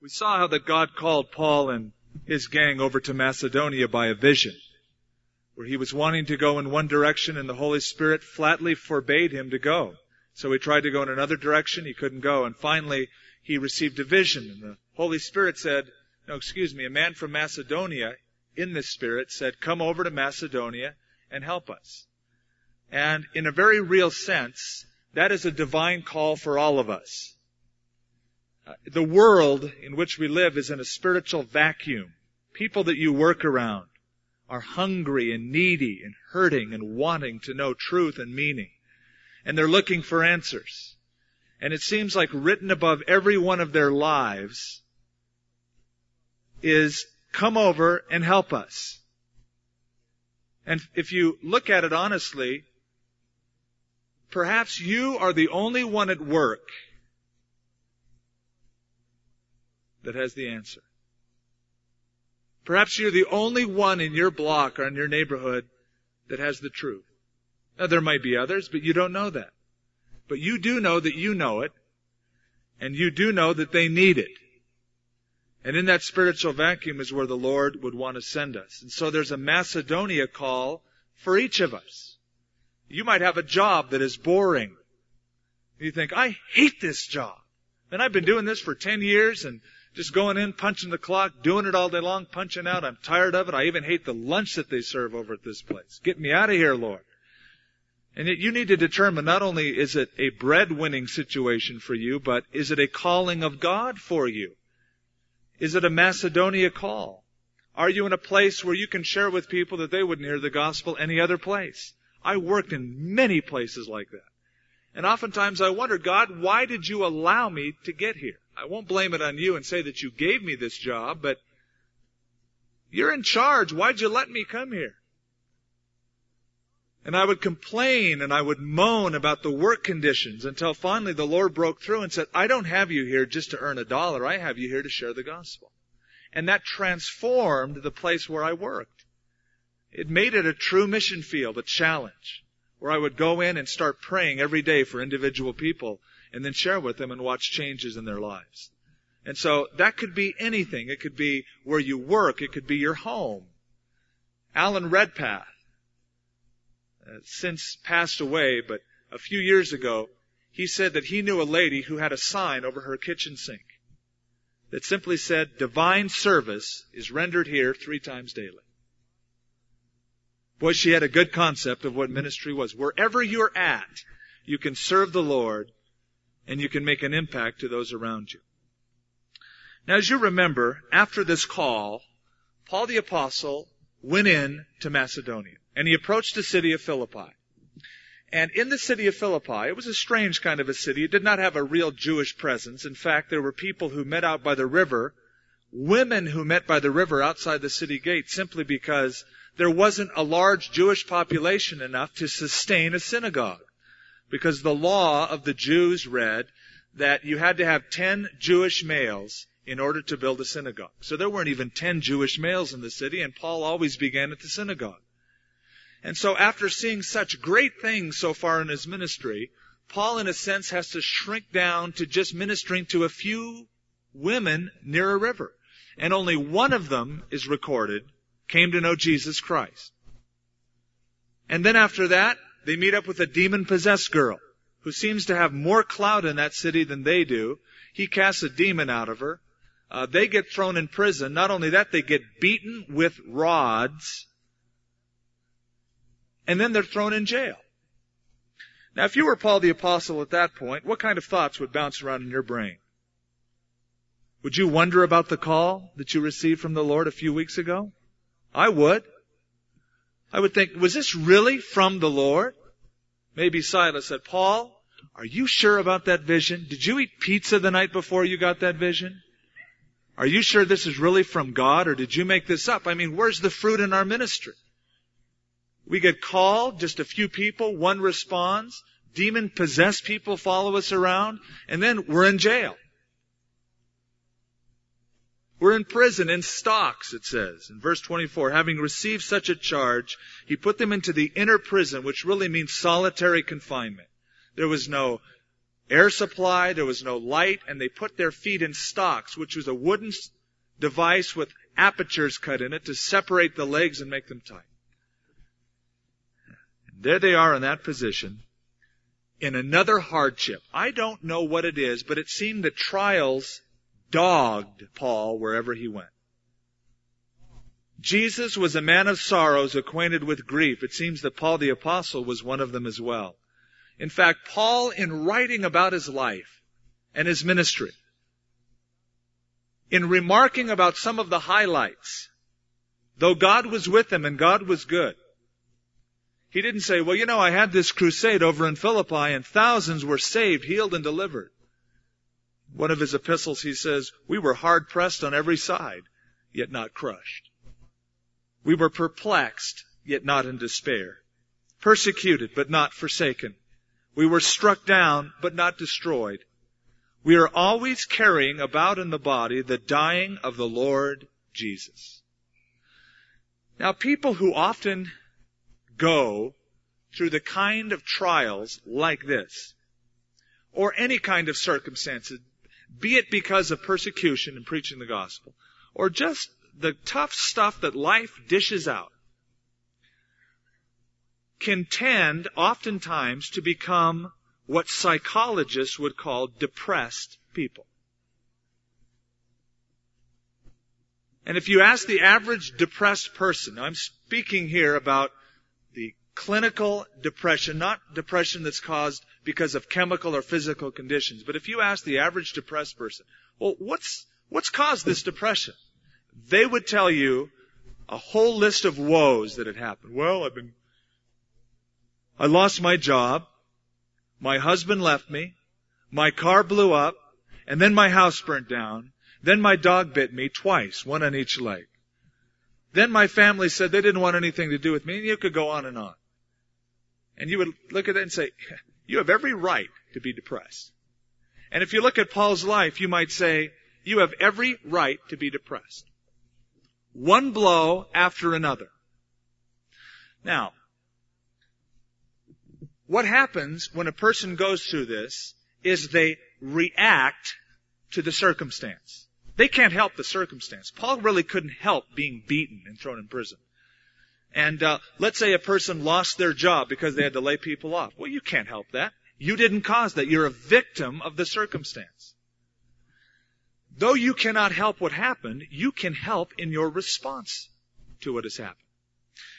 We saw how that God called Paul and his gang over to Macedonia by a vision, where he was wanting to go in one direction and the Holy Spirit flatly forbade him to go. So he tried to go in another direction, he couldn't go, and finally he received a vision, and the Holy Spirit said, no, excuse me, a man from Macedonia in this spirit said, come over to Macedonia and help us. And in a very real sense, that is a divine call for all of us. Uh, the world in which we live is in a spiritual vacuum. People that you work around are hungry and needy and hurting and wanting to know truth and meaning. And they're looking for answers. And it seems like written above every one of their lives is come over and help us. And if you look at it honestly, perhaps you are the only one at work that has the answer. Perhaps you're the only one in your block or in your neighborhood that has the truth. Now there might be others, but you don't know that. But you do know that you know it, and you do know that they need it. And in that spiritual vacuum is where the Lord would want to send us. And so there's a Macedonia call for each of us. You might have a job that is boring. You think, I hate this job. And I've been doing this for 10 years and just going in, punching the clock, doing it all day long, punching out. I'm tired of it. I even hate the lunch that they serve over at this place. Get me out of here, Lord. And yet you need to determine not only is it a bread-winning situation for you, but is it a calling of God for you? Is it a Macedonia call? Are you in a place where you can share with people that they wouldn't hear the gospel any other place? I worked in many places like that. And oftentimes I wonder, God, why did you allow me to get here? I won't blame it on you and say that you gave me this job, but you're in charge. Why'd you let me come here? And I would complain and I would moan about the work conditions until finally the Lord broke through and said, I don't have you here just to earn a dollar. I have you here to share the gospel. And that transformed the place where I worked. It made it a true mission field, a challenge, where I would go in and start praying every day for individual people and then share with them and watch changes in their lives. And so that could be anything. It could be where you work. It could be your home. Alan Redpath, uh, since passed away, but a few years ago, he said that he knew a lady who had a sign over her kitchen sink that simply said, divine service is rendered here three times daily. Boy, she had a good concept of what ministry was. Wherever you're at, you can serve the Lord and you can make an impact to those around you. Now, as you remember, after this call, Paul the apostle went in to Macedonia and he approached the city of Philippi. And in the city of Philippi, it was a strange kind of a city. It did not have a real Jewish presence. In fact, there were people who met out by the river, women who met by the river outside the city gate simply because there wasn't a large Jewish population enough to sustain a synagogue because the law of the Jews read that you had to have 10 Jewish males in order to build a synagogue. So there weren't even 10 Jewish males in the city, and Paul always began at the synagogue. And so after seeing such great things so far in his ministry, Paul in a sense has to shrink down to just ministering to a few women near a river. And only one of them is recorded, came to know Jesus Christ. And then after that, they meet up with a demon possessed girl who seems to have more clout in that city than they do. He casts a demon out of her. Uh, they get thrown in prison. Not only that, they get beaten with rods. And then they're thrown in jail. Now, if you were Paul the Apostle at that point, what kind of thoughts would bounce around in your brain? Would you wonder about the call that you received from the Lord a few weeks ago? I would. I would think, was this really from the Lord? Maybe Silas said, Paul, are you sure about that vision? Did you eat pizza the night before you got that vision? Are you sure this is really from God or did you make this up? I mean, where's the fruit in our ministry? We get called, just a few people, one responds, demon possessed people follow us around, and then we're in jail. We're in prison in stocks, it says in verse 24. Having received such a charge, he put them into the inner prison, which really means solitary confinement. There was no air supply, there was no light, and they put their feet in stocks, which was a wooden device with apertures cut in it to separate the legs and make them tight. And there they are in that position in another hardship. I don't know what it is, but it seemed the trials dogged Paul wherever he went. Jesus was a man of sorrows, acquainted with grief. It seems that Paul the apostle was one of them as well. In fact, Paul, in writing about his life and his ministry, in remarking about some of the highlights, though God was with him and God was good, he didn't say, well, you know, I had this crusade over in Philippi and thousands were saved, healed, and delivered. One of his epistles, he says, we were hard pressed on every side, yet not crushed. We were perplexed, yet not in despair. Persecuted, but not forsaken. We were struck down, but not destroyed. We are always carrying about in the body the dying of the Lord Jesus. Now people who often go through the kind of trials like this, or any kind of circumstances, be it because of persecution and preaching the gospel, or just the tough stuff that life dishes out, can tend oftentimes to become what psychologists would call depressed people. And if you ask the average depressed person, I'm speaking here about the clinical depression, not depression that's caused because of chemical or physical conditions, but if you ask the average depressed person, well, what's, what's caused this depression? They would tell you a whole list of woes that had happened. Well, I've been, I lost my job. My husband left me. My car blew up. And then my house burnt down. Then my dog bit me twice, one on each leg. Then my family said they didn't want anything to do with me, and you could go on and on. And you would look at it and say, you have every right to be depressed. And if you look at Paul's life, you might say, you have every right to be depressed. One blow after another. Now, what happens when a person goes through this is they react to the circumstance. They can't help the circumstance. Paul really couldn't help being beaten and thrown in prison. And uh, let's say a person lost their job because they had to lay people off. Well, you can't help that. You didn't cause that. You're a victim of the circumstance. Though you cannot help what happened, you can help in your response to what has happened.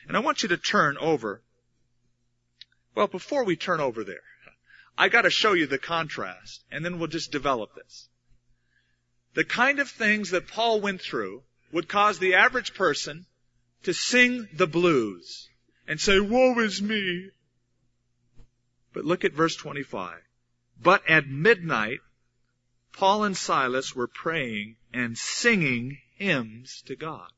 And I want you to turn over well, before we turn over there, I gotta show you the contrast, and then we'll just develop this. The kind of things that Paul went through would cause the average person to sing the blues and say, woe is me. But look at verse 25. But at midnight, Paul and Silas were praying and singing hymns to God.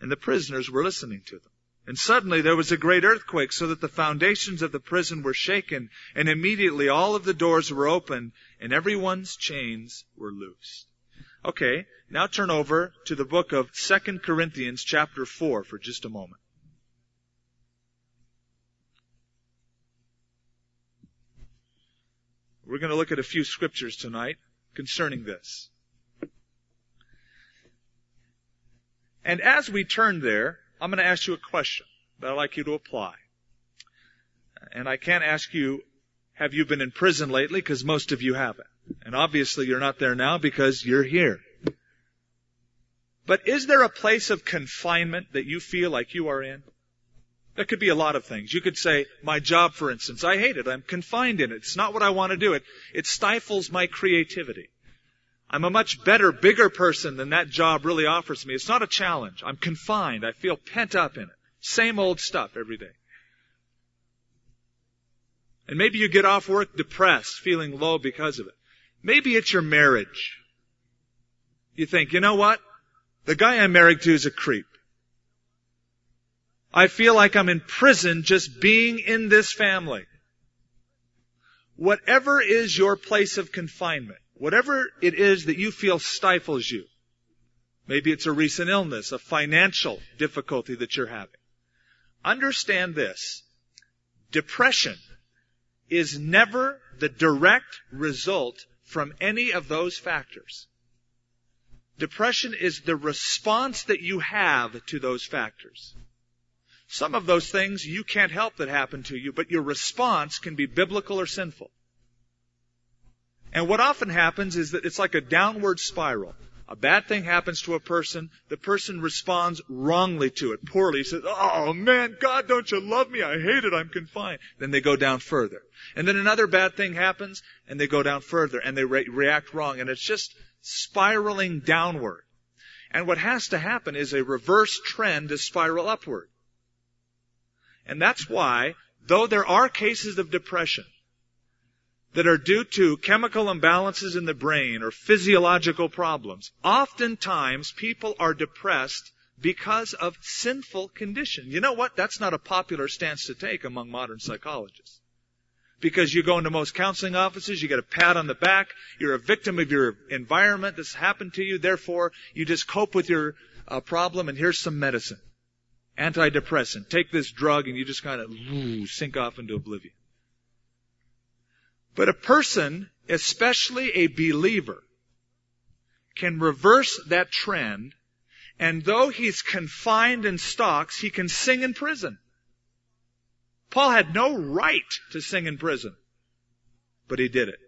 And the prisoners were listening to them. And suddenly there was a great earthquake so that the foundations of the prison were shaken and immediately all of the doors were opened and everyone's chains were loosed. Okay, now turn over to the book of 2 Corinthians chapter 4 for just a moment. We're going to look at a few scriptures tonight concerning this. And as we turn there, I'm going to ask you a question that I'd like you to apply. And I can't ask you, have you been in prison lately? Because most of you haven't. And obviously you're not there now because you're here. But is there a place of confinement that you feel like you are in? That could be a lot of things. You could say, my job, for instance, I hate it. I'm confined in it. It's not what I want to do. It, it stifles my creativity. I'm a much better, bigger person than that job really offers me. It's not a challenge. I'm confined. I feel pent up in it. Same old stuff every day. And maybe you get off work depressed, feeling low because of it. Maybe it's your marriage. You think, you know what? The guy I'm married to is a creep. I feel like I'm in prison just being in this family. Whatever is your place of confinement, Whatever it is that you feel stifles you. Maybe it's a recent illness, a financial difficulty that you're having. Understand this. Depression is never the direct result from any of those factors. Depression is the response that you have to those factors. Some of those things you can't help that happen to you, but your response can be biblical or sinful. And what often happens is that it's like a downward spiral. A bad thing happens to a person, the person responds wrongly to it, poorly. He says, Oh man, God, don't you love me? I hate it, I'm confined. Then they go down further. And then another bad thing happens, and they go down further, and they re- react wrong, and it's just spiraling downward. And what has to happen is a reverse trend to spiral upward. And that's why, though there are cases of depression, that are due to chemical imbalances in the brain or physiological problems. Oftentimes people are depressed because of sinful condition. You know what? That's not a popular stance to take among modern psychologists. Because you go into most counseling offices, you get a pat on the back, you're a victim of your environment, this happened to you, therefore you just cope with your uh, problem and here's some medicine. Antidepressant. Take this drug and you just kind of sink off into oblivion. But a person, especially a believer, can reverse that trend, and though he's confined in stocks, he can sing in prison. Paul had no right to sing in prison, but he did it.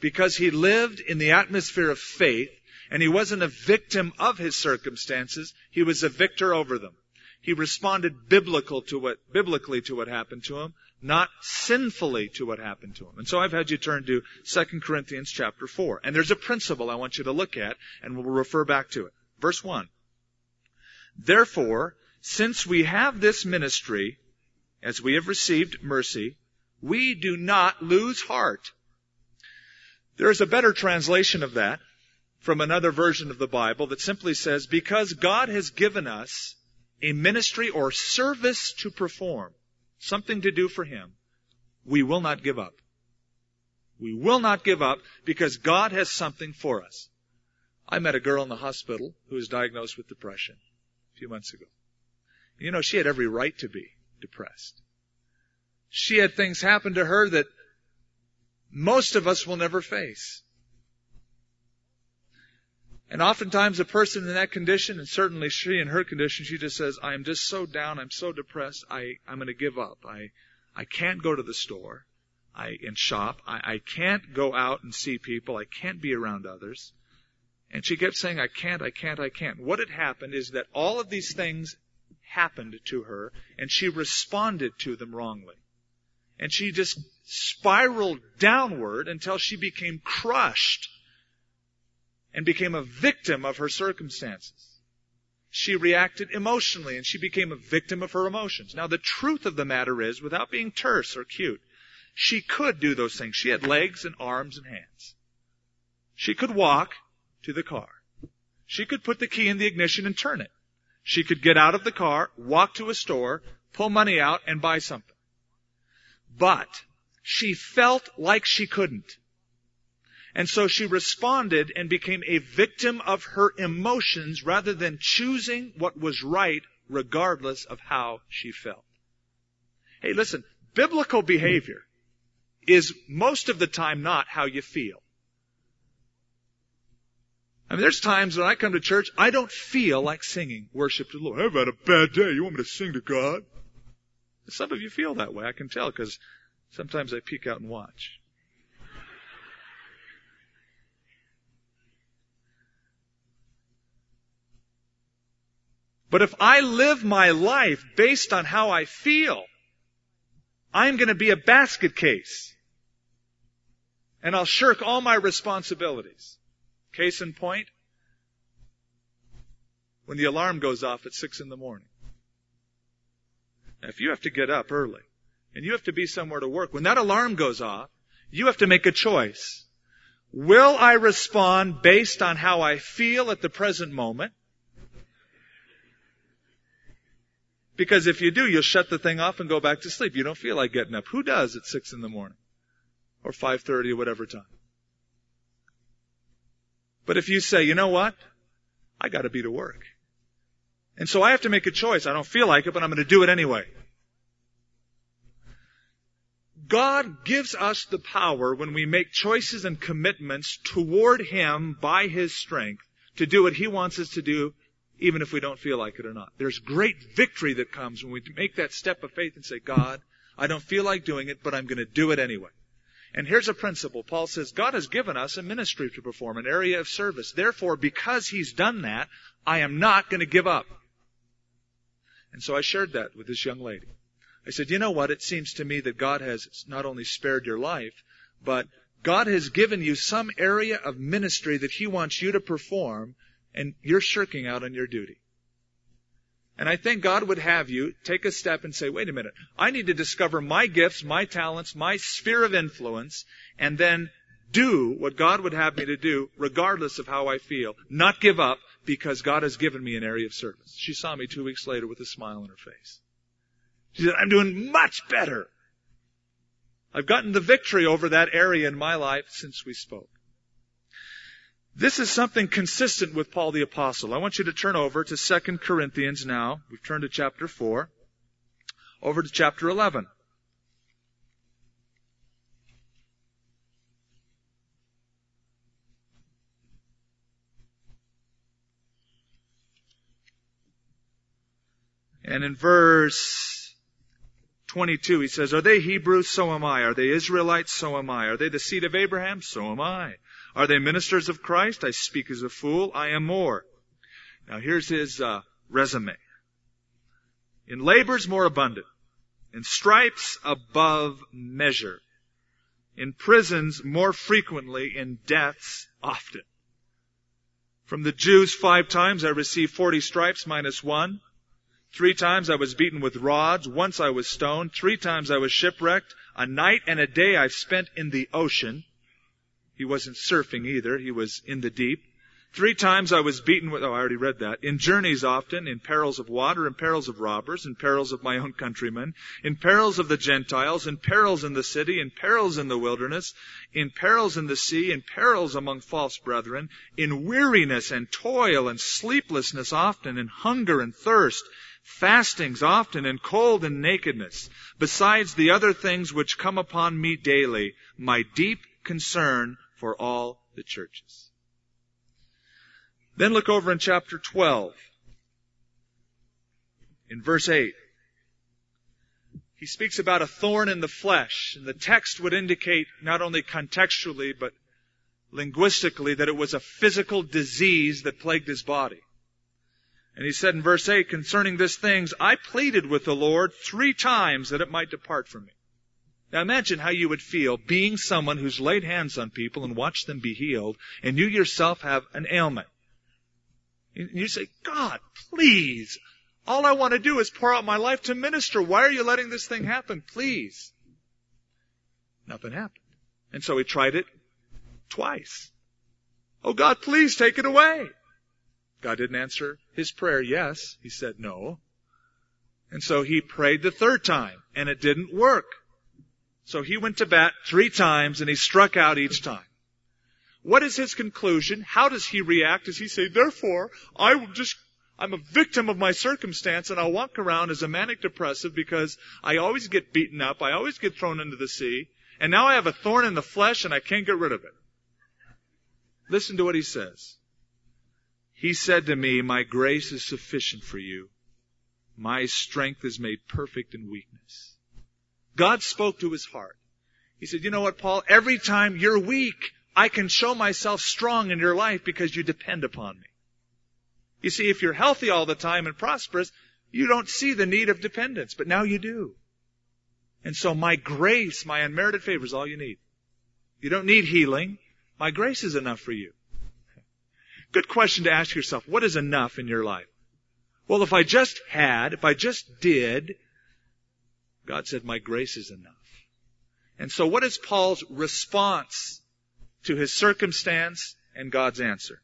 Because he lived in the atmosphere of faith, and he wasn't a victim of his circumstances, he was a victor over them. He responded biblical to what, biblically to what happened to him, not sinfully to what happened to him. And so I've had you turn to 2 Corinthians chapter 4. And there's a principle I want you to look at, and we'll refer back to it. Verse 1. Therefore, since we have this ministry, as we have received mercy, we do not lose heart. There is a better translation of that from another version of the Bible that simply says, because God has given us a ministry or service to perform, something to do for Him, we will not give up. We will not give up because God has something for us. I met a girl in the hospital who was diagnosed with depression a few months ago. You know, she had every right to be depressed. She had things happen to her that most of us will never face. And oftentimes a person in that condition, and certainly she in her condition, she just says, I am just so down, I'm so depressed, I, I'm gonna give up. I, I can't go to the store, I, and shop, I, I can't go out and see people, I can't be around others. And she kept saying, I can't, I can't, I can't. What had happened is that all of these things happened to her, and she responded to them wrongly. And she just spiraled downward until she became crushed and became a victim of her circumstances. She reacted emotionally and she became a victim of her emotions. Now the truth of the matter is, without being terse or cute, she could do those things. She had legs and arms and hands. She could walk to the car. She could put the key in the ignition and turn it. She could get out of the car, walk to a store, pull money out, and buy something. But she felt like she couldn't. And so she responded and became a victim of her emotions rather than choosing what was right regardless of how she felt. Hey, listen, biblical behavior is most of the time not how you feel. I mean, there's times when I come to church, I don't feel like singing worship to the Lord. I've had a bad day. You want me to sing to God? Some of you feel that way. I can tell because sometimes I peek out and watch. But if I live my life based on how I feel, I'm going to be a basket case. And I'll shirk all my responsibilities. Case in point, when the alarm goes off at six in the morning. Now, if you have to get up early and you have to be somewhere to work, when that alarm goes off, you have to make a choice. Will I respond based on how I feel at the present moment? Because if you do, you'll shut the thing off and go back to sleep. You don't feel like getting up. Who does at six in the morning? Or 5.30 or whatever time? But if you say, you know what? I gotta be to work. And so I have to make a choice. I don't feel like it, but I'm gonna do it anyway. God gives us the power when we make choices and commitments toward Him by His strength to do what He wants us to do, even if we don't feel like it or not. There's great victory that comes when we make that step of faith and say, God, I don't feel like doing it, but I'm going to do it anyway. And here's a principle. Paul says, God has given us a ministry to perform, an area of service. Therefore, because He's done that, I am not going to give up. And so I shared that with this young lady. I said, you know what? It seems to me that God has not only spared your life, but God has given you some area of ministry that He wants you to perform, and you're shirking out on your duty. And I think God would have you take a step and say, wait a minute, I need to discover my gifts, my talents, my sphere of influence, and then do what God would have me to do regardless of how I feel. Not give up because God has given me an area of service. She saw me two weeks later with a smile on her face. She said, I'm doing much better. I've gotten the victory over that area in my life since we spoke. This is something consistent with Paul the Apostle. I want you to turn over to 2 Corinthians now. We've turned to chapter 4. Over to chapter 11. And in verse 22, he says, Are they Hebrews? So am I. Are they Israelites? So am I. Are they the seed of Abraham? So am I. Are they ministers of Christ? I speak as a fool. I am more. Now here's his uh, resume. In labors more abundant. In stripes above measure. In prisons more frequently. In deaths often. From the Jews five times I received forty stripes minus one. Three times I was beaten with rods. Once I was stoned. Three times I was shipwrecked. A night and a day I've spent in the ocean. He wasn't surfing either. He was in the deep. Three times I was beaten with, oh, I already read that. In journeys often, in perils of water, in perils of robbers, in perils of my own countrymen, in perils of the Gentiles, in perils in the city, in perils in the wilderness, in perils in the sea, in perils among false brethren, in weariness and toil and sleeplessness often, in hunger and thirst, fastings often, and cold and nakedness, besides the other things which come upon me daily, my deep concern for all the churches. Then look over in chapter 12. In verse 8. He speaks about a thorn in the flesh, and the text would indicate not only contextually, but linguistically that it was a physical disease that plagued his body. And he said in verse 8, concerning this things, I pleaded with the Lord three times that it might depart from me. Now imagine how you would feel being someone who's laid hands on people and watched them be healed, and you yourself have an ailment. And you say, God, please, all I want to do is pour out my life to minister. Why are you letting this thing happen? Please. Nothing happened. And so he tried it twice. Oh God, please take it away. God didn't answer his prayer. Yes. He said no. And so he prayed the third time and it didn't work. So he went to bat three times and he struck out each time. What is his conclusion? How does he react? Does he say, therefore, I will just, I'm a victim of my circumstance and I'll walk around as a manic depressive because I always get beaten up, I always get thrown into the sea, and now I have a thorn in the flesh and I can't get rid of it. Listen to what he says. He said to me, my grace is sufficient for you. My strength is made perfect in weakness. God spoke to his heart. He said, you know what, Paul? Every time you're weak, I can show myself strong in your life because you depend upon me. You see, if you're healthy all the time and prosperous, you don't see the need of dependence, but now you do. And so my grace, my unmerited favor is all you need. You don't need healing. My grace is enough for you. Good question to ask yourself. What is enough in your life? Well, if I just had, if I just did, God said, my grace is enough. And so what is Paul's response to his circumstance and God's answer?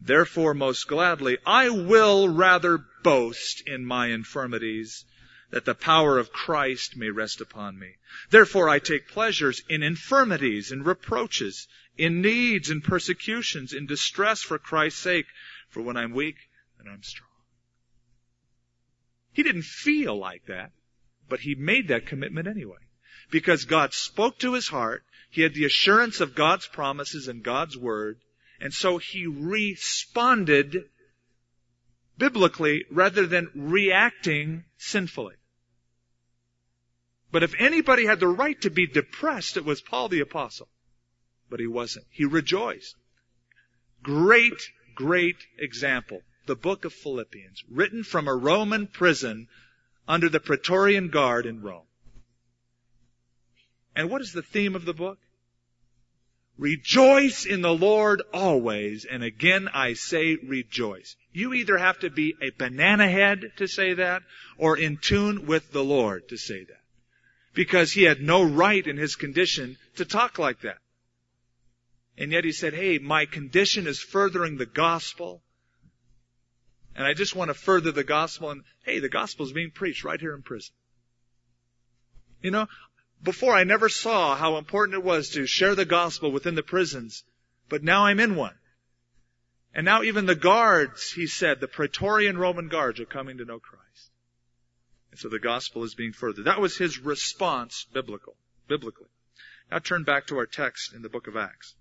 Therefore, most gladly, I will rather boast in my infirmities that the power of Christ may rest upon me. Therefore, I take pleasures in infirmities, in reproaches, in needs, in persecutions, in distress for Christ's sake. For when I'm weak, then I'm strong. He didn't feel like that. But he made that commitment anyway. because God spoke to his heart. He had the assurance of God's promises and God's word. And so he responded biblically rather than reacting sinfully. But if anybody had the right to be depressed, it was Paul the apostle. But he wasn't. He rejoiced. Great, great example. The book of Philippians, written from a Roman prison under the Praetorian Guard in Rome. And what is the theme of the book? Rejoice in the Lord always. And again, I say rejoice. You either have to be a banana head to say that or in tune with the Lord to say that. Because he had no right in his condition to talk like that. And yet he said, hey, my condition is furthering the gospel. And I just want to further the gospel. And hey, the gospel is being preached right here in prison. You know, before I never saw how important it was to share the gospel within the prisons, but now I'm in one. And now even the guards, he said, the Praetorian Roman guards are coming to know Christ. And so the gospel is being furthered. That was his response biblical, biblically. Now turn back to our text in the book of Acts.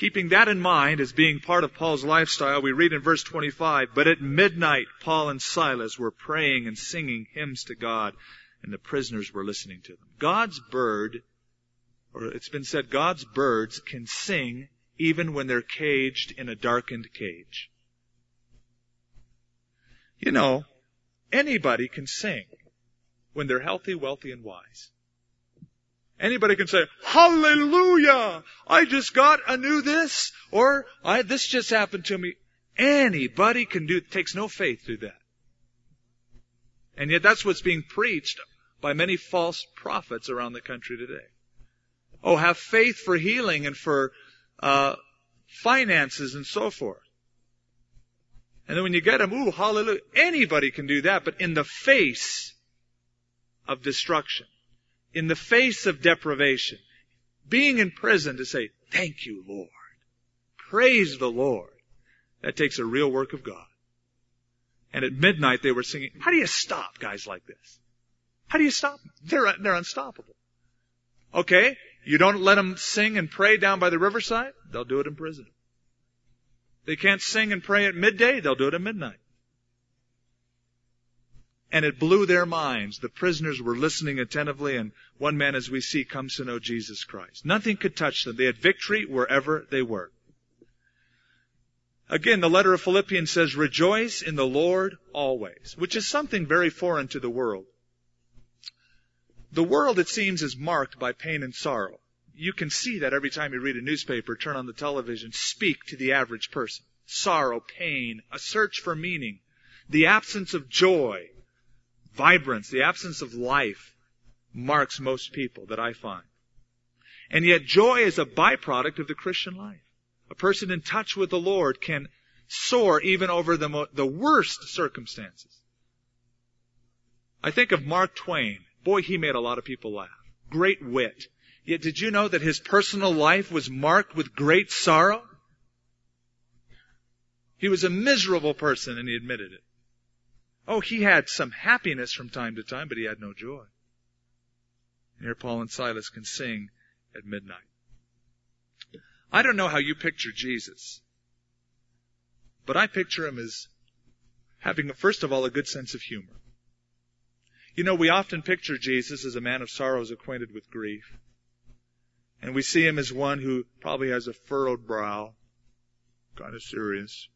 Keeping that in mind as being part of Paul's lifestyle, we read in verse 25, But at midnight, Paul and Silas were praying and singing hymns to God, and the prisoners were listening to them. God's bird, or it's been said, God's birds can sing even when they're caged in a darkened cage. You know, anybody can sing when they're healthy, wealthy, and wise. Anybody can say, hallelujah! I just got a new this, or I, this just happened to me. Anybody can do, it takes no faith to that. And yet that's what's being preached by many false prophets around the country today. Oh, have faith for healing and for, uh, finances and so forth. And then when you get them, ooh, hallelujah. Anybody can do that, but in the face of destruction in the face of deprivation, being in prison to say, thank you, Lord. Praise the Lord. That takes a real work of God. And at midnight they were singing, how do you stop guys like this? How do you stop them? They're, they're unstoppable. Okay, you don't let them sing and pray down by the riverside, they'll do it in prison. They can't sing and pray at midday, they'll do it at midnight and it blew their minds. The prisoners were listening attentively, and one man, as we see, comes to know Jesus Christ. Nothing could touch them. They had victory wherever they were. Again, the letter of Philippians says, rejoice in the Lord always, which is something very foreign to the world. The world, it seems, is marked by pain and sorrow. You can see that every time you read a newspaper, turn on the television, speak to the average person. Sorrow, pain, a search for meaning, the absence of joy, vibrance, the absence of life marks most people that I find. And yet joy is a byproduct of the Christian life. A person in touch with the Lord can soar even over the, mo- the worst circumstances. I think of Mark Twain. Boy, he made a lot of people laugh. Great wit. Yet did you know that his personal life was marked with great sorrow? He was a miserable person and he admitted it. Oh, he had some happiness from time to time, but he had no joy. And here Paul and Silas can sing at midnight. I don't know how you picture Jesus, but I picture him as having, first of all, a good sense of humor. You know, we often picture Jesus as a man of sorrows acquainted with grief. And we see him as one who probably has a furrowed brow, kind of serious.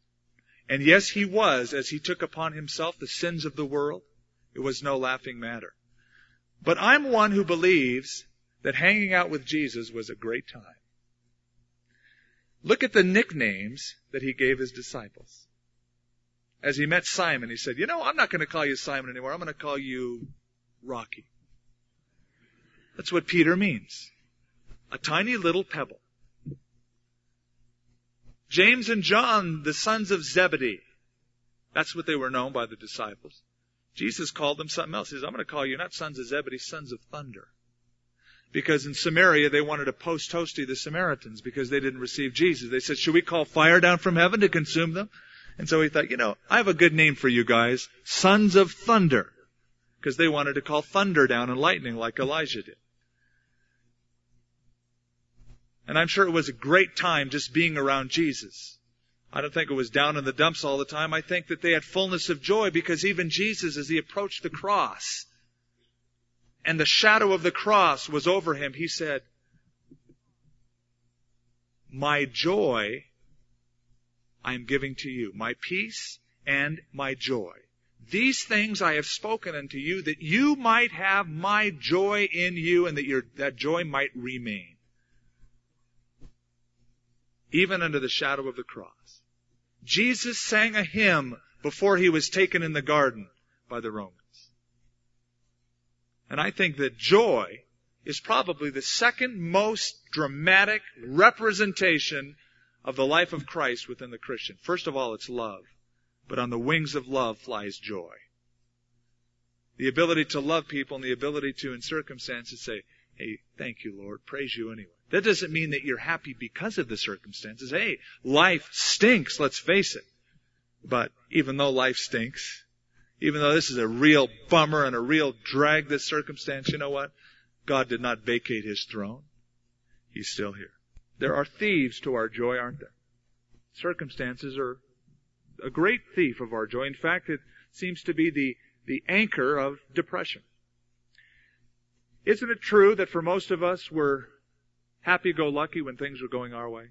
And yes, he was, as he took upon himself the sins of the world. It was no laughing matter. But I'm one who believes that hanging out with Jesus was a great time. Look at the nicknames that he gave his disciples. As he met Simon, he said, you know, I'm not going to call you Simon anymore. I'm going to call you Rocky. That's what Peter means. A tiny little pebble. James and John, the sons of Zebedee. That's what they were known by the disciples. Jesus called them something else. He says, I'm going to call you not sons of Zebedee, sons of thunder. Because in Samaria, they wanted to post toasty the Samaritans because they didn't receive Jesus. They said, should we call fire down from heaven to consume them? And so he thought, you know, I have a good name for you guys. Sons of thunder. because they wanted to call thunder down and lightning like Elijah did. And I'm sure it was a great time just being around Jesus. I don't think it was down in the dumps all the time. I think that they had fullness of joy because even Jesus, as he approached the cross, and the shadow of the cross was over him, he said, My joy I am giving to you, my peace and my joy. These things I have spoken unto you that you might have my joy in you and that your, that joy might remain. Even under the shadow of the cross. Jesus sang a hymn before he was taken in the garden by the Romans. And I think that joy is probably the second most dramatic representation of the life of Christ within the Christian. First of all, it's love. But on the wings of love flies joy. The ability to love people and the ability to, in circumstances, say, Hey, thank you, Lord. Praise you anyway. That doesn't mean that you're happy because of the circumstances. Hey, life stinks, let's face it. But even though life stinks, even though this is a real bummer and a real drag, this circumstance, you know what? God did not vacate his throne. He's still here. There are thieves to our joy, aren't there? Circumstances are a great thief of our joy. In fact, it seems to be the, the anchor of depression. Isn't it true that for most of us we're happy-go-lucky when things are going our way?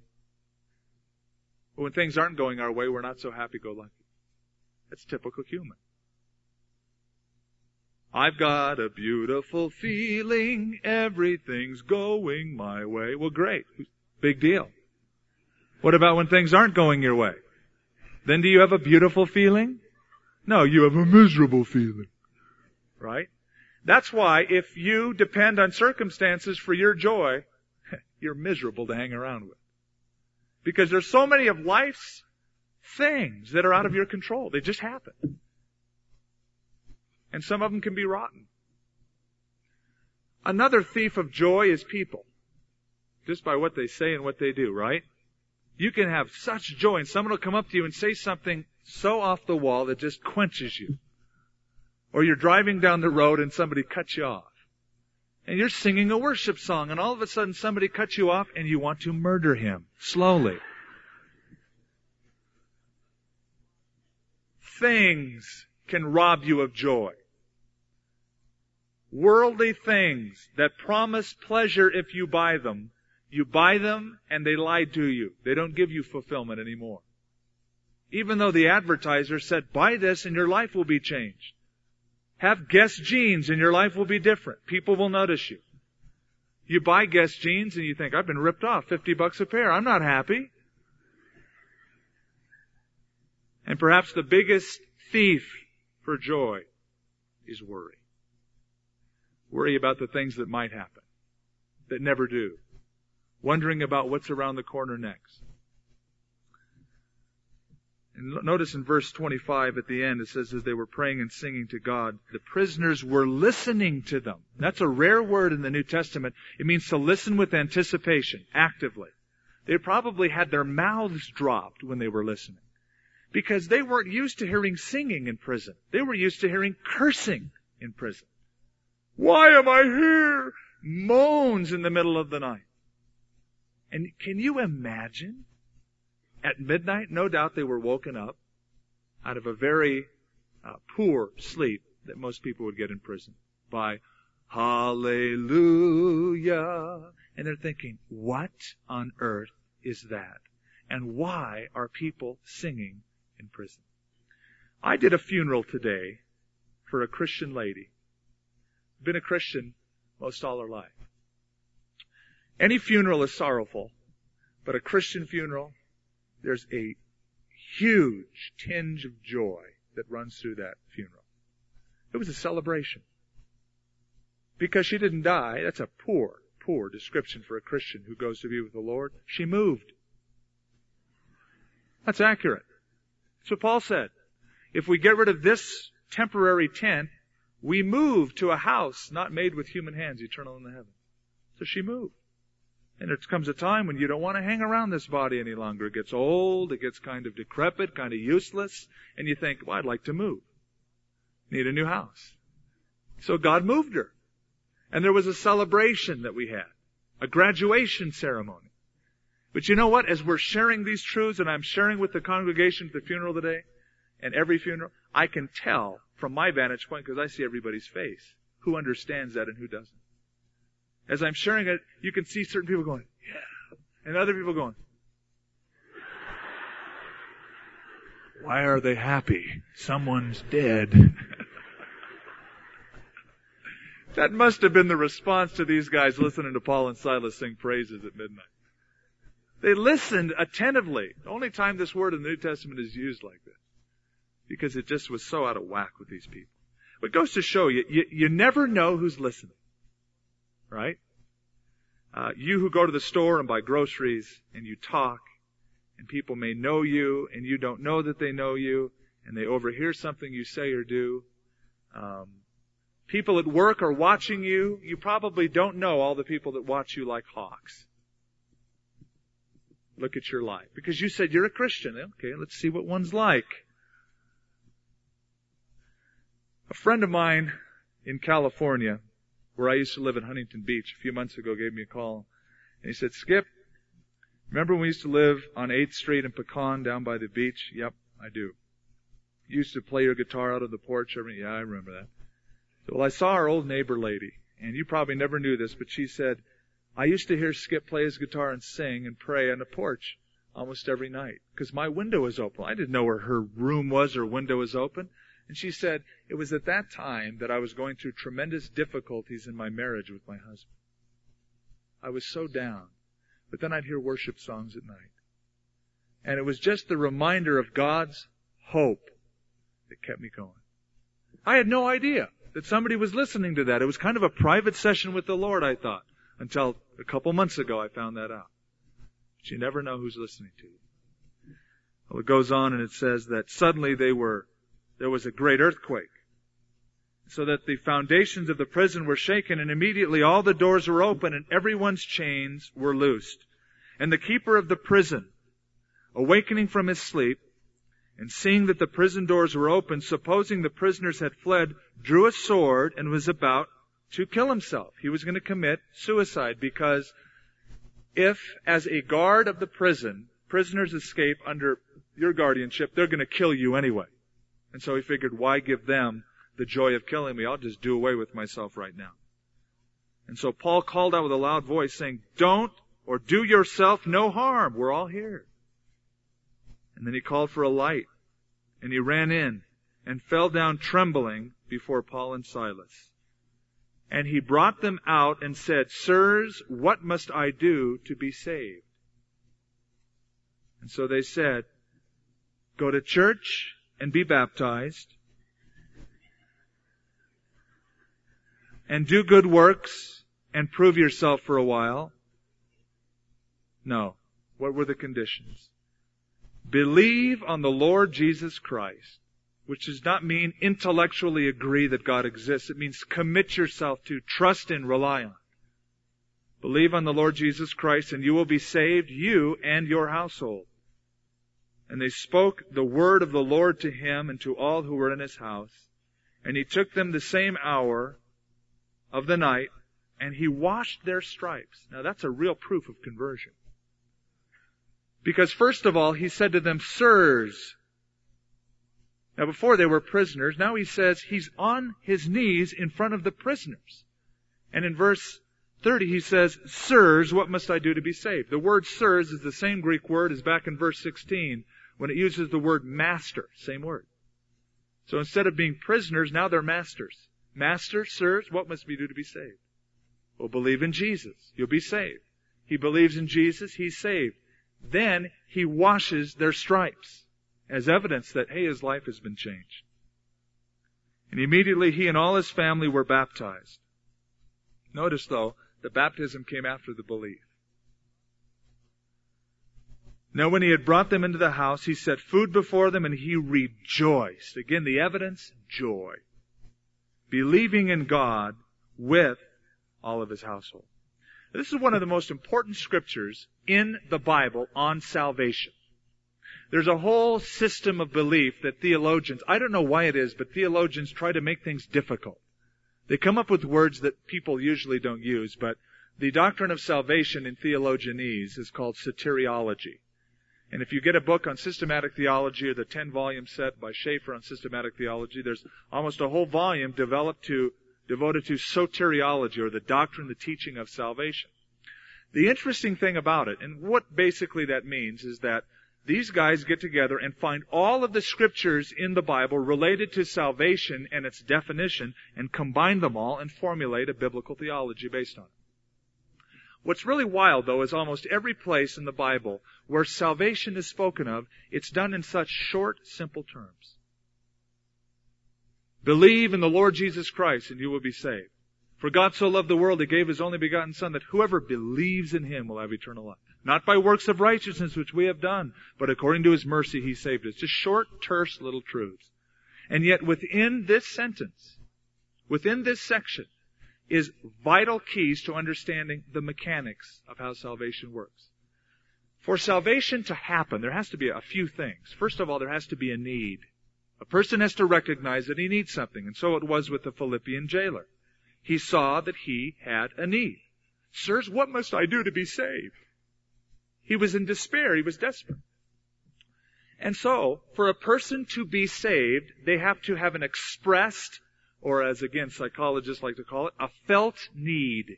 But when things aren't going our way, we're not so happy-go-lucky. That's typical human. I've got a beautiful feeling, everything's going my way. Well, great. Big deal. What about when things aren't going your way? Then do you have a beautiful feeling? No, you have a miserable feeling. Right? That's why if you depend on circumstances for your joy, you're miserable to hang around with. Because there's so many of life's things that are out of your control. They just happen. And some of them can be rotten. Another thief of joy is people. Just by what they say and what they do, right? You can have such joy and someone will come up to you and say something so off the wall that just quenches you. Or you're driving down the road and somebody cuts you off. And you're singing a worship song and all of a sudden somebody cuts you off and you want to murder him. Slowly. Things can rob you of joy. Worldly things that promise pleasure if you buy them you buy them and they lie to you. They don't give you fulfillment anymore. Even though the advertiser said, buy this and your life will be changed. Have Guess jeans and your life will be different. People will notice you. You buy Guess jeans and you think, I've been ripped off 50 bucks a pair. I'm not happy. And perhaps the biggest thief for joy is worry. Worry about the things that might happen, that never do wondering about what's around the corner next. And notice in verse 25 at the end, it says, as they were praying and singing to God, the prisoners were listening to them. That's a rare word in the New Testament. It means to listen with anticipation, actively. They probably had their mouths dropped when they were listening. Because they weren't used to hearing singing in prison. They were used to hearing cursing in prison. Why am I here? Moans in the middle of the night. And can you imagine? At midnight, no doubt they were woken up out of a very uh, poor sleep that most people would get in prison by Hallelujah. And they're thinking, what on earth is that? And why are people singing in prison? I did a funeral today for a Christian lady. Been a Christian most all her life. Any funeral is sorrowful, but a Christian funeral, there's a huge tinge of joy that runs through that funeral. It was a celebration. Because she didn't die, that's a poor, poor description for a Christian who goes to be with the Lord. She moved. That's accurate. That's what Paul said. If we get rid of this temporary tent, we move to a house not made with human hands, eternal in the heavens. So she moved. And it comes a time when you don't want to hang around this body any longer. It gets old, it gets kind of decrepit, kind of useless, and you think, well, I'd like to move. Need a new house. So God moved her. And there was a celebration that we had. A graduation ceremony. But you know what? As we're sharing these truths and I'm sharing with the congregation at the funeral today and every funeral, I can tell from my vantage point because I see everybody's face who understands that and who doesn't. As I'm sharing it, you can see certain people going, yeah, and other people going, why are they happy? Someone's dead. that must have been the response to these guys listening to Paul and Silas sing praises at midnight. They listened attentively. The only time this word in the New Testament is used like this. Because it just was so out of whack with these people. But it goes to show you, you, you never know who's listening. Right? Uh, you who go to the store and buy groceries and you talk and people may know you and you don't know that they know you and they overhear something you say or do. Um, people at work are watching you. You probably don't know all the people that watch you like hawks look at your life. Because you said you're a Christian. Okay, let's see what one's like. A friend of mine in California, where I used to live in Huntington Beach, a few months ago gave me a call. And he said, Skip, remember when we used to live on 8th Street in Pecan down by the beach? Yep, I do. You used to play your guitar out on the porch every, yeah, I remember that. So, well, I saw our old neighbor lady, and you probably never knew this, but she said, I used to hear Skip play his guitar and sing and pray on the porch almost every night because my window was open. I didn't know where her room was or window was open. And she said, it was at that time that I was going through tremendous difficulties in my marriage with my husband. I was so down. But then I'd hear worship songs at night. And it was just the reminder of God's hope that kept me going. I had no idea that somebody was listening to that. It was kind of a private session with the Lord, I thought. Until a couple months ago, I found that out. But you never know who's listening to you. Well, it goes on and it says that suddenly they were, there was a great earthquake. So that the foundations of the prison were shaken and immediately all the doors were open and everyone's chains were loosed. And the keeper of the prison, awakening from his sleep, and seeing that the prison doors were open, supposing the prisoners had fled, drew a sword and was about to kill himself. He was going to commit suicide because if, as a guard of the prison, prisoners escape under your guardianship, they're going to kill you anyway. And so he figured, why give them the joy of killing me? I'll just do away with myself right now. And so Paul called out with a loud voice saying, don't or do yourself no harm. We're all here. And then he called for a light and he ran in and fell down trembling before Paul and Silas. And he brought them out and said, Sirs, what must I do to be saved? And so they said, Go to church and be baptized. And do good works and prove yourself for a while. No. What were the conditions? Believe on the Lord Jesus Christ which does not mean intellectually agree that God exists. It means commit yourself to, trust in, rely on. Believe on the Lord Jesus Christ and you will be saved, you and your household. And they spoke the word of the Lord to him and to all who were in his house. And he took them the same hour of the night and he washed their stripes. Now that's a real proof of conversion. Because first of all, he said to them, Sirs, now before they were prisoners, now he says he's on his knees in front of the prisoners. And in verse 30 he says, Sirs, what must I do to be saved? The word sirs is the same Greek word as back in verse 16 when it uses the word master. Same word. So instead of being prisoners, now they're masters. Master, sirs, what must we do to be saved? Well, believe in Jesus. You'll be saved. He believes in Jesus. He's saved. Then he washes their stripes as evidence that, hey, his life has been changed. And immediately he and all his family were baptized. Notice though, the baptism came after the belief. Now when he had brought them into the house, he set food before them and he rejoiced. Again, the evidence, joy. Believing in God with all of his household. This is one of the most important scriptures in the Bible on salvation. There's a whole system of belief that theologians, I don't know why it is, but theologians try to make things difficult. They come up with words that people usually don't use, but the doctrine of salvation in theologianese is called soteriology. And if you get a book on systematic theology or the 10 volume set by Chafer on systematic theology, there's almost a whole volume developed to, devoted to soteriology or the doctrine, the teaching of salvation. The interesting thing about it, and what basically that means is that these guys get together and find all of the scriptures in the Bible related to salvation and its definition and combine them all and formulate a biblical theology based on it. What's really wild though is almost every place in the Bible where salvation is spoken of, it's done in such short, simple terms. Believe in the Lord Jesus Christ and you will be saved. For God so loved the world, He gave His only begotten Son that whoever believes in Him will have eternal life. Not by works of righteousness which we have done, but according to His mercy He saved us. Just short, terse little truths. And yet within this sentence, within this section, is vital keys to understanding the mechanics of how salvation works. For salvation to happen, there has to be a few things. First of all, there has to be a need. A person has to recognize that he needs something, and so it was with the Philippian jailer. He saw that he had a need. Sirs, what must I do to be saved? He was in despair. He was desperate. And so, for a person to be saved, they have to have an expressed, or as again psychologists like to call it, a felt need.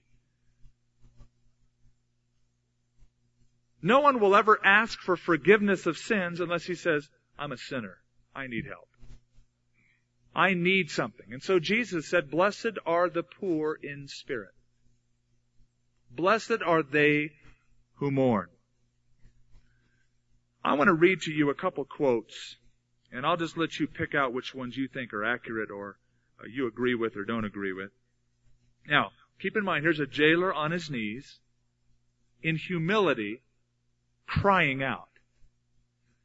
No one will ever ask for forgiveness of sins unless he says, I'm a sinner. I need help. I need something. And so Jesus said, blessed are the poor in spirit. Blessed are they who mourn. I want to read to you a couple quotes, and I'll just let you pick out which ones you think are accurate or Uh, you agree with or don't agree with. Now, keep in mind, here's a jailer on his knees, in humility, crying out.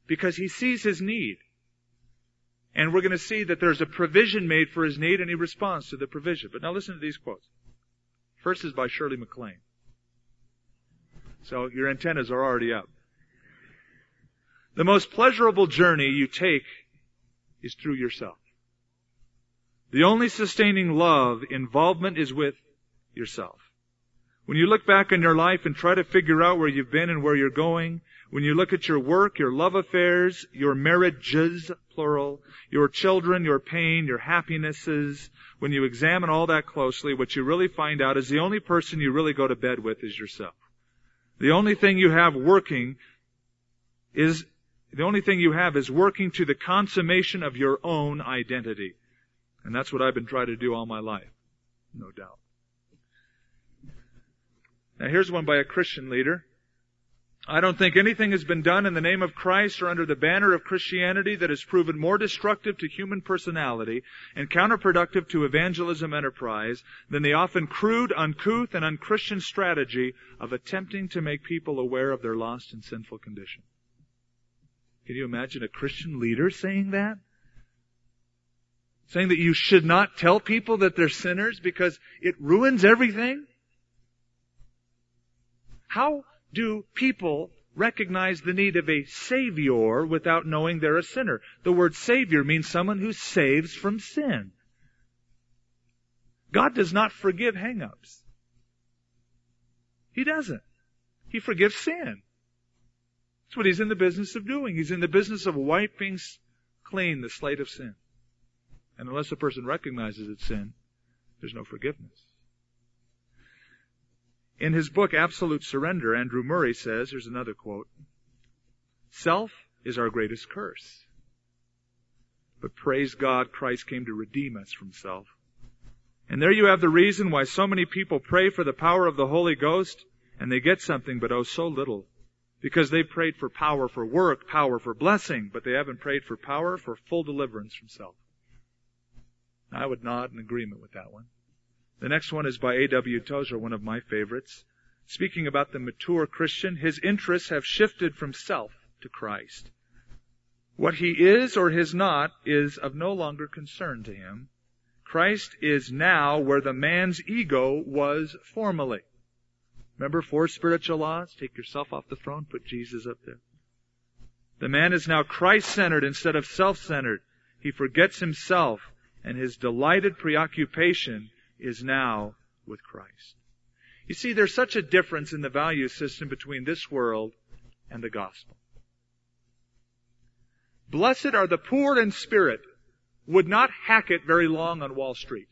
Because he sees his need. And we're going to see that there's a provision made for his need and he responds to the provision. But now listen to these quotes. First is by Shirley MacLaine. So your antennas are already up. The most pleasurable journey you take is through yourself. The only sustaining love involvement is with yourself. When you look back on your life and try to figure out where you've been and where you're going, when you look at your work, your love affairs, your marriages, plural, your children, your pain, your happinesses, when you examine all that closely, what you really find out is the only person you really go to bed with is yourself. The only thing you have working is, the only thing you have is working to the consummation of your own identity. And that's what I've been trying to do all my life. No doubt. Now here's one by a Christian leader. I don't think anything has been done in the name of Christ or under the banner of Christianity that has proven more destructive to human personality and counterproductive to evangelism enterprise than the often crude, uncouth, and unchristian strategy of attempting to make people aware of their lost and sinful condition. Can you imagine a Christian leader saying that? Saying that you should not tell people that they're sinners because it ruins everything? How do people recognize the need of a savior without knowing they're a sinner? The word savior means someone who saves from sin. God does not forgive hangups. He doesn't. He forgives sin. That's what he's in the business of doing. He's in the business of wiping clean the slate of sin. And unless a person recognizes it's sin, there's no forgiveness. In his book, Absolute Surrender, Andrew Murray says, here's another quote, Self is our greatest curse. But praise God, Christ came to redeem us from self. And there you have the reason why so many people pray for the power of the Holy Ghost and they get something but oh so little. Because they prayed for power for work, power for blessing, but they haven't prayed for power for full deliverance from self. I would nod in agreement with that one. The next one is by A.W. Tozer, one of my favorites. Speaking about the mature Christian, his interests have shifted from self to Christ. What he is or is not is of no longer concern to him. Christ is now where the man's ego was formerly. Remember four spiritual laws? Take yourself off the throne, put Jesus up there. The man is now Christ-centered instead of self-centered. He forgets himself and his delighted preoccupation is now with Christ. You see, there's such a difference in the value system between this world and the gospel. Blessed are the poor in spirit, would not hack it very long on Wall Street.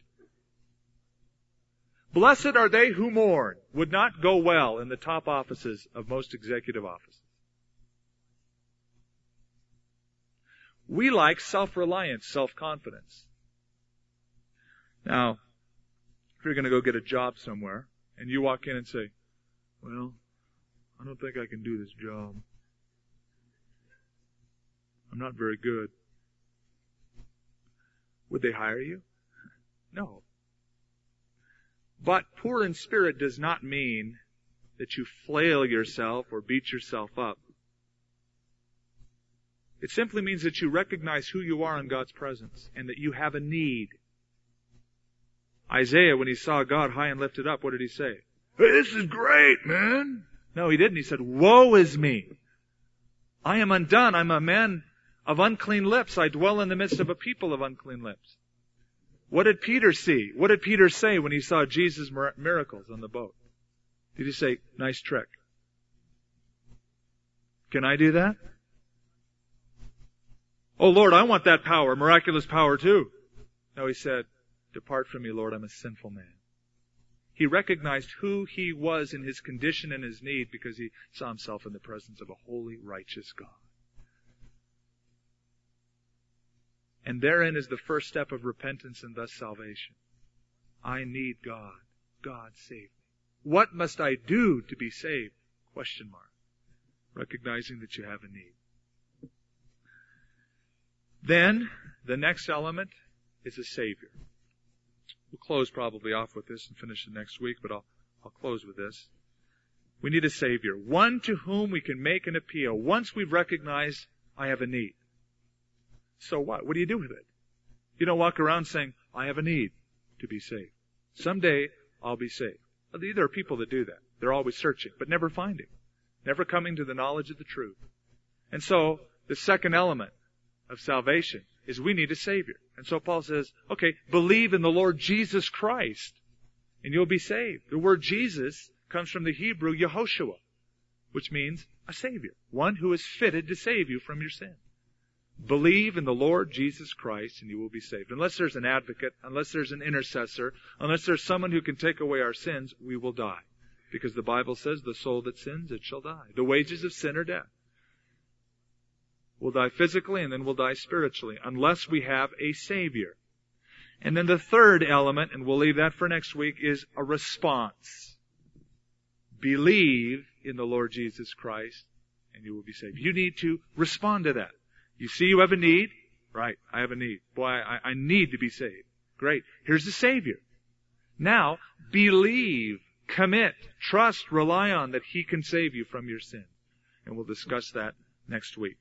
Blessed are they who mourn, would not go well in the top offices of most executive offices. We like self-reliance, self-confidence. Now, if you're going to go get a job somewhere, and you walk in and say, well, I don't think I can do this job. I'm not very good. Would they hire you? No. But poor in spirit does not mean that you flail yourself or beat yourself up. It simply means that you recognize who you are in God's presence and that you have a need. Isaiah, when he saw God high and lifted up, what did he say? Hey, this is great, man. No, he didn't. He said, woe is me. I am undone. I'm a man of unclean lips. I dwell in the midst of a people of unclean lips. What did Peter see? What did Peter say when he saw Jesus' miracles on the boat? Did he say, nice trick? Can I do that? Oh Lord, I want that power, miraculous power too. No, he said, depart from me, Lord, I'm a sinful man. He recognized who he was in his condition and his need because he saw himself in the presence of a holy, righteous God. And therein is the first step of repentance and thus salvation. I need God. God save me. What must I do to be saved? Question mark. Recognizing that you have a need. Then, the next element is a Savior. We'll close probably off with this and finish it next week, but I'll, I'll close with this. We need a Savior. One to whom we can make an appeal once we've recognized I have a need. So what? What do you do with it? You don't walk around saying, I have a need to be saved. Someday I'll be saved. There are people that do that. They're always searching, but never finding. Never coming to the knowledge of the truth. And so, the second element of salvation is we need a Savior. And so Paul says, okay, believe in the Lord Jesus Christ, and you'll be saved. The word Jesus comes from the Hebrew Yehoshua, which means a Savior. One who is fitted to save you from your sin. Believe in the Lord Jesus Christ and you will be saved. Unless there's an advocate, unless there's an intercessor, unless there's someone who can take away our sins, we will die. Because the Bible says the soul that sins, it shall die. The wages of sin are death. We'll die physically and then we'll die spiritually unless we have a Savior. And then the third element, and we'll leave that for next week, is a response. Believe in the Lord Jesus Christ and you will be saved. You need to respond to that. You see you have a need? Right, I have a need. Boy, I, I need to be saved. Great. Here's the Savior. Now, believe, commit, trust, rely on that He can save you from your sin. And we'll discuss that next week.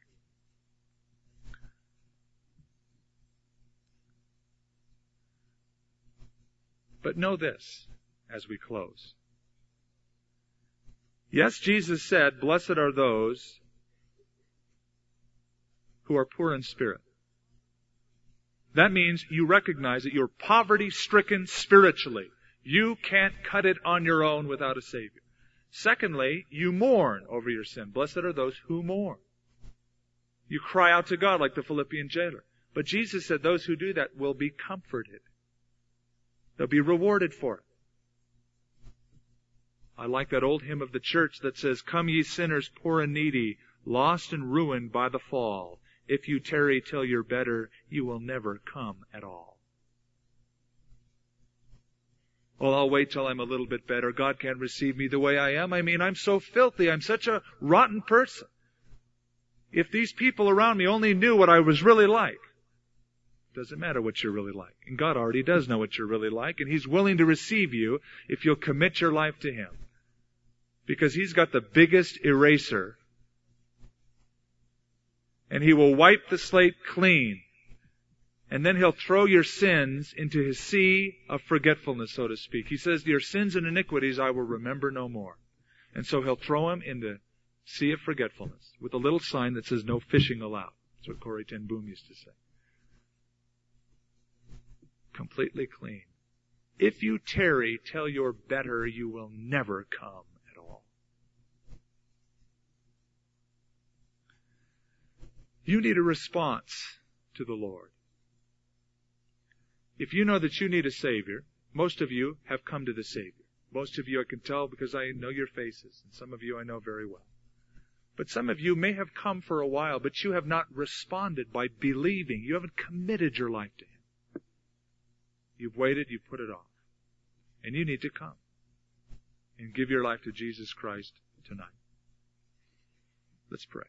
But know this as we close. Yes, Jesus said, blessed are those who are poor in spirit. That means you recognize that you're poverty stricken spiritually. You can't cut it on your own without a Savior. Secondly, you mourn over your sin. Blessed are those who mourn. You cry out to God like the Philippian jailer. But Jesus said those who do that will be comforted. They'll be rewarded for it. I like that old hymn of the church that says, Come ye sinners poor and needy, lost and ruined by the fall. If you tarry till you're better, you will never come at all. Well, I'll wait till I'm a little bit better. God can't receive me the way I am. I mean, I'm so filthy. I'm such a rotten person. If these people around me only knew what I was really like, doesn't matter what you're really like. And God already does know what you're really like, and He's willing to receive you if you'll commit your life to Him. Because He's got the biggest eraser and he will wipe the slate clean. And then he'll throw your sins into his sea of forgetfulness, so to speak. He says, your sins and iniquities I will remember no more. And so he'll throw them in the sea of forgetfulness with a little sign that says no fishing allowed. That's what Corrie ten Boom used to say. Completely clean. If you tarry till you're better, you will never come at all. You need a response to the Lord. If you know that you need a Savior, most of you have come to the Savior. Most of you I can tell because I know your faces, and some of you I know very well. But some of you may have come for a while, but you have not responded by believing. You haven't committed your life to Him. You've waited, you've put it off. And you need to come and give your life to Jesus Christ tonight. Let's pray.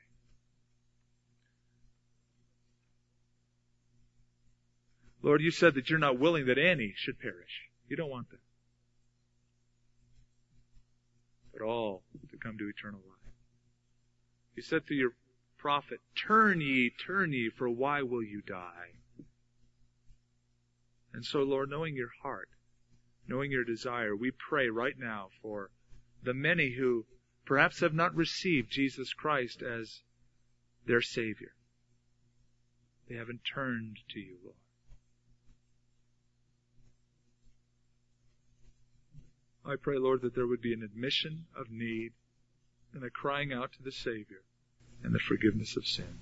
Lord, you said that you're not willing that any should perish. You don't want that. But all to come to eternal life. You said to your prophet, Turn ye, turn ye, for why will you die? And so, Lord, knowing your heart, knowing your desire, we pray right now for the many who perhaps have not received Jesus Christ as their Savior. They haven't turned to you, Lord. I pray, Lord, that there would be an admission of need and a crying out to the Savior and the forgiveness of sin.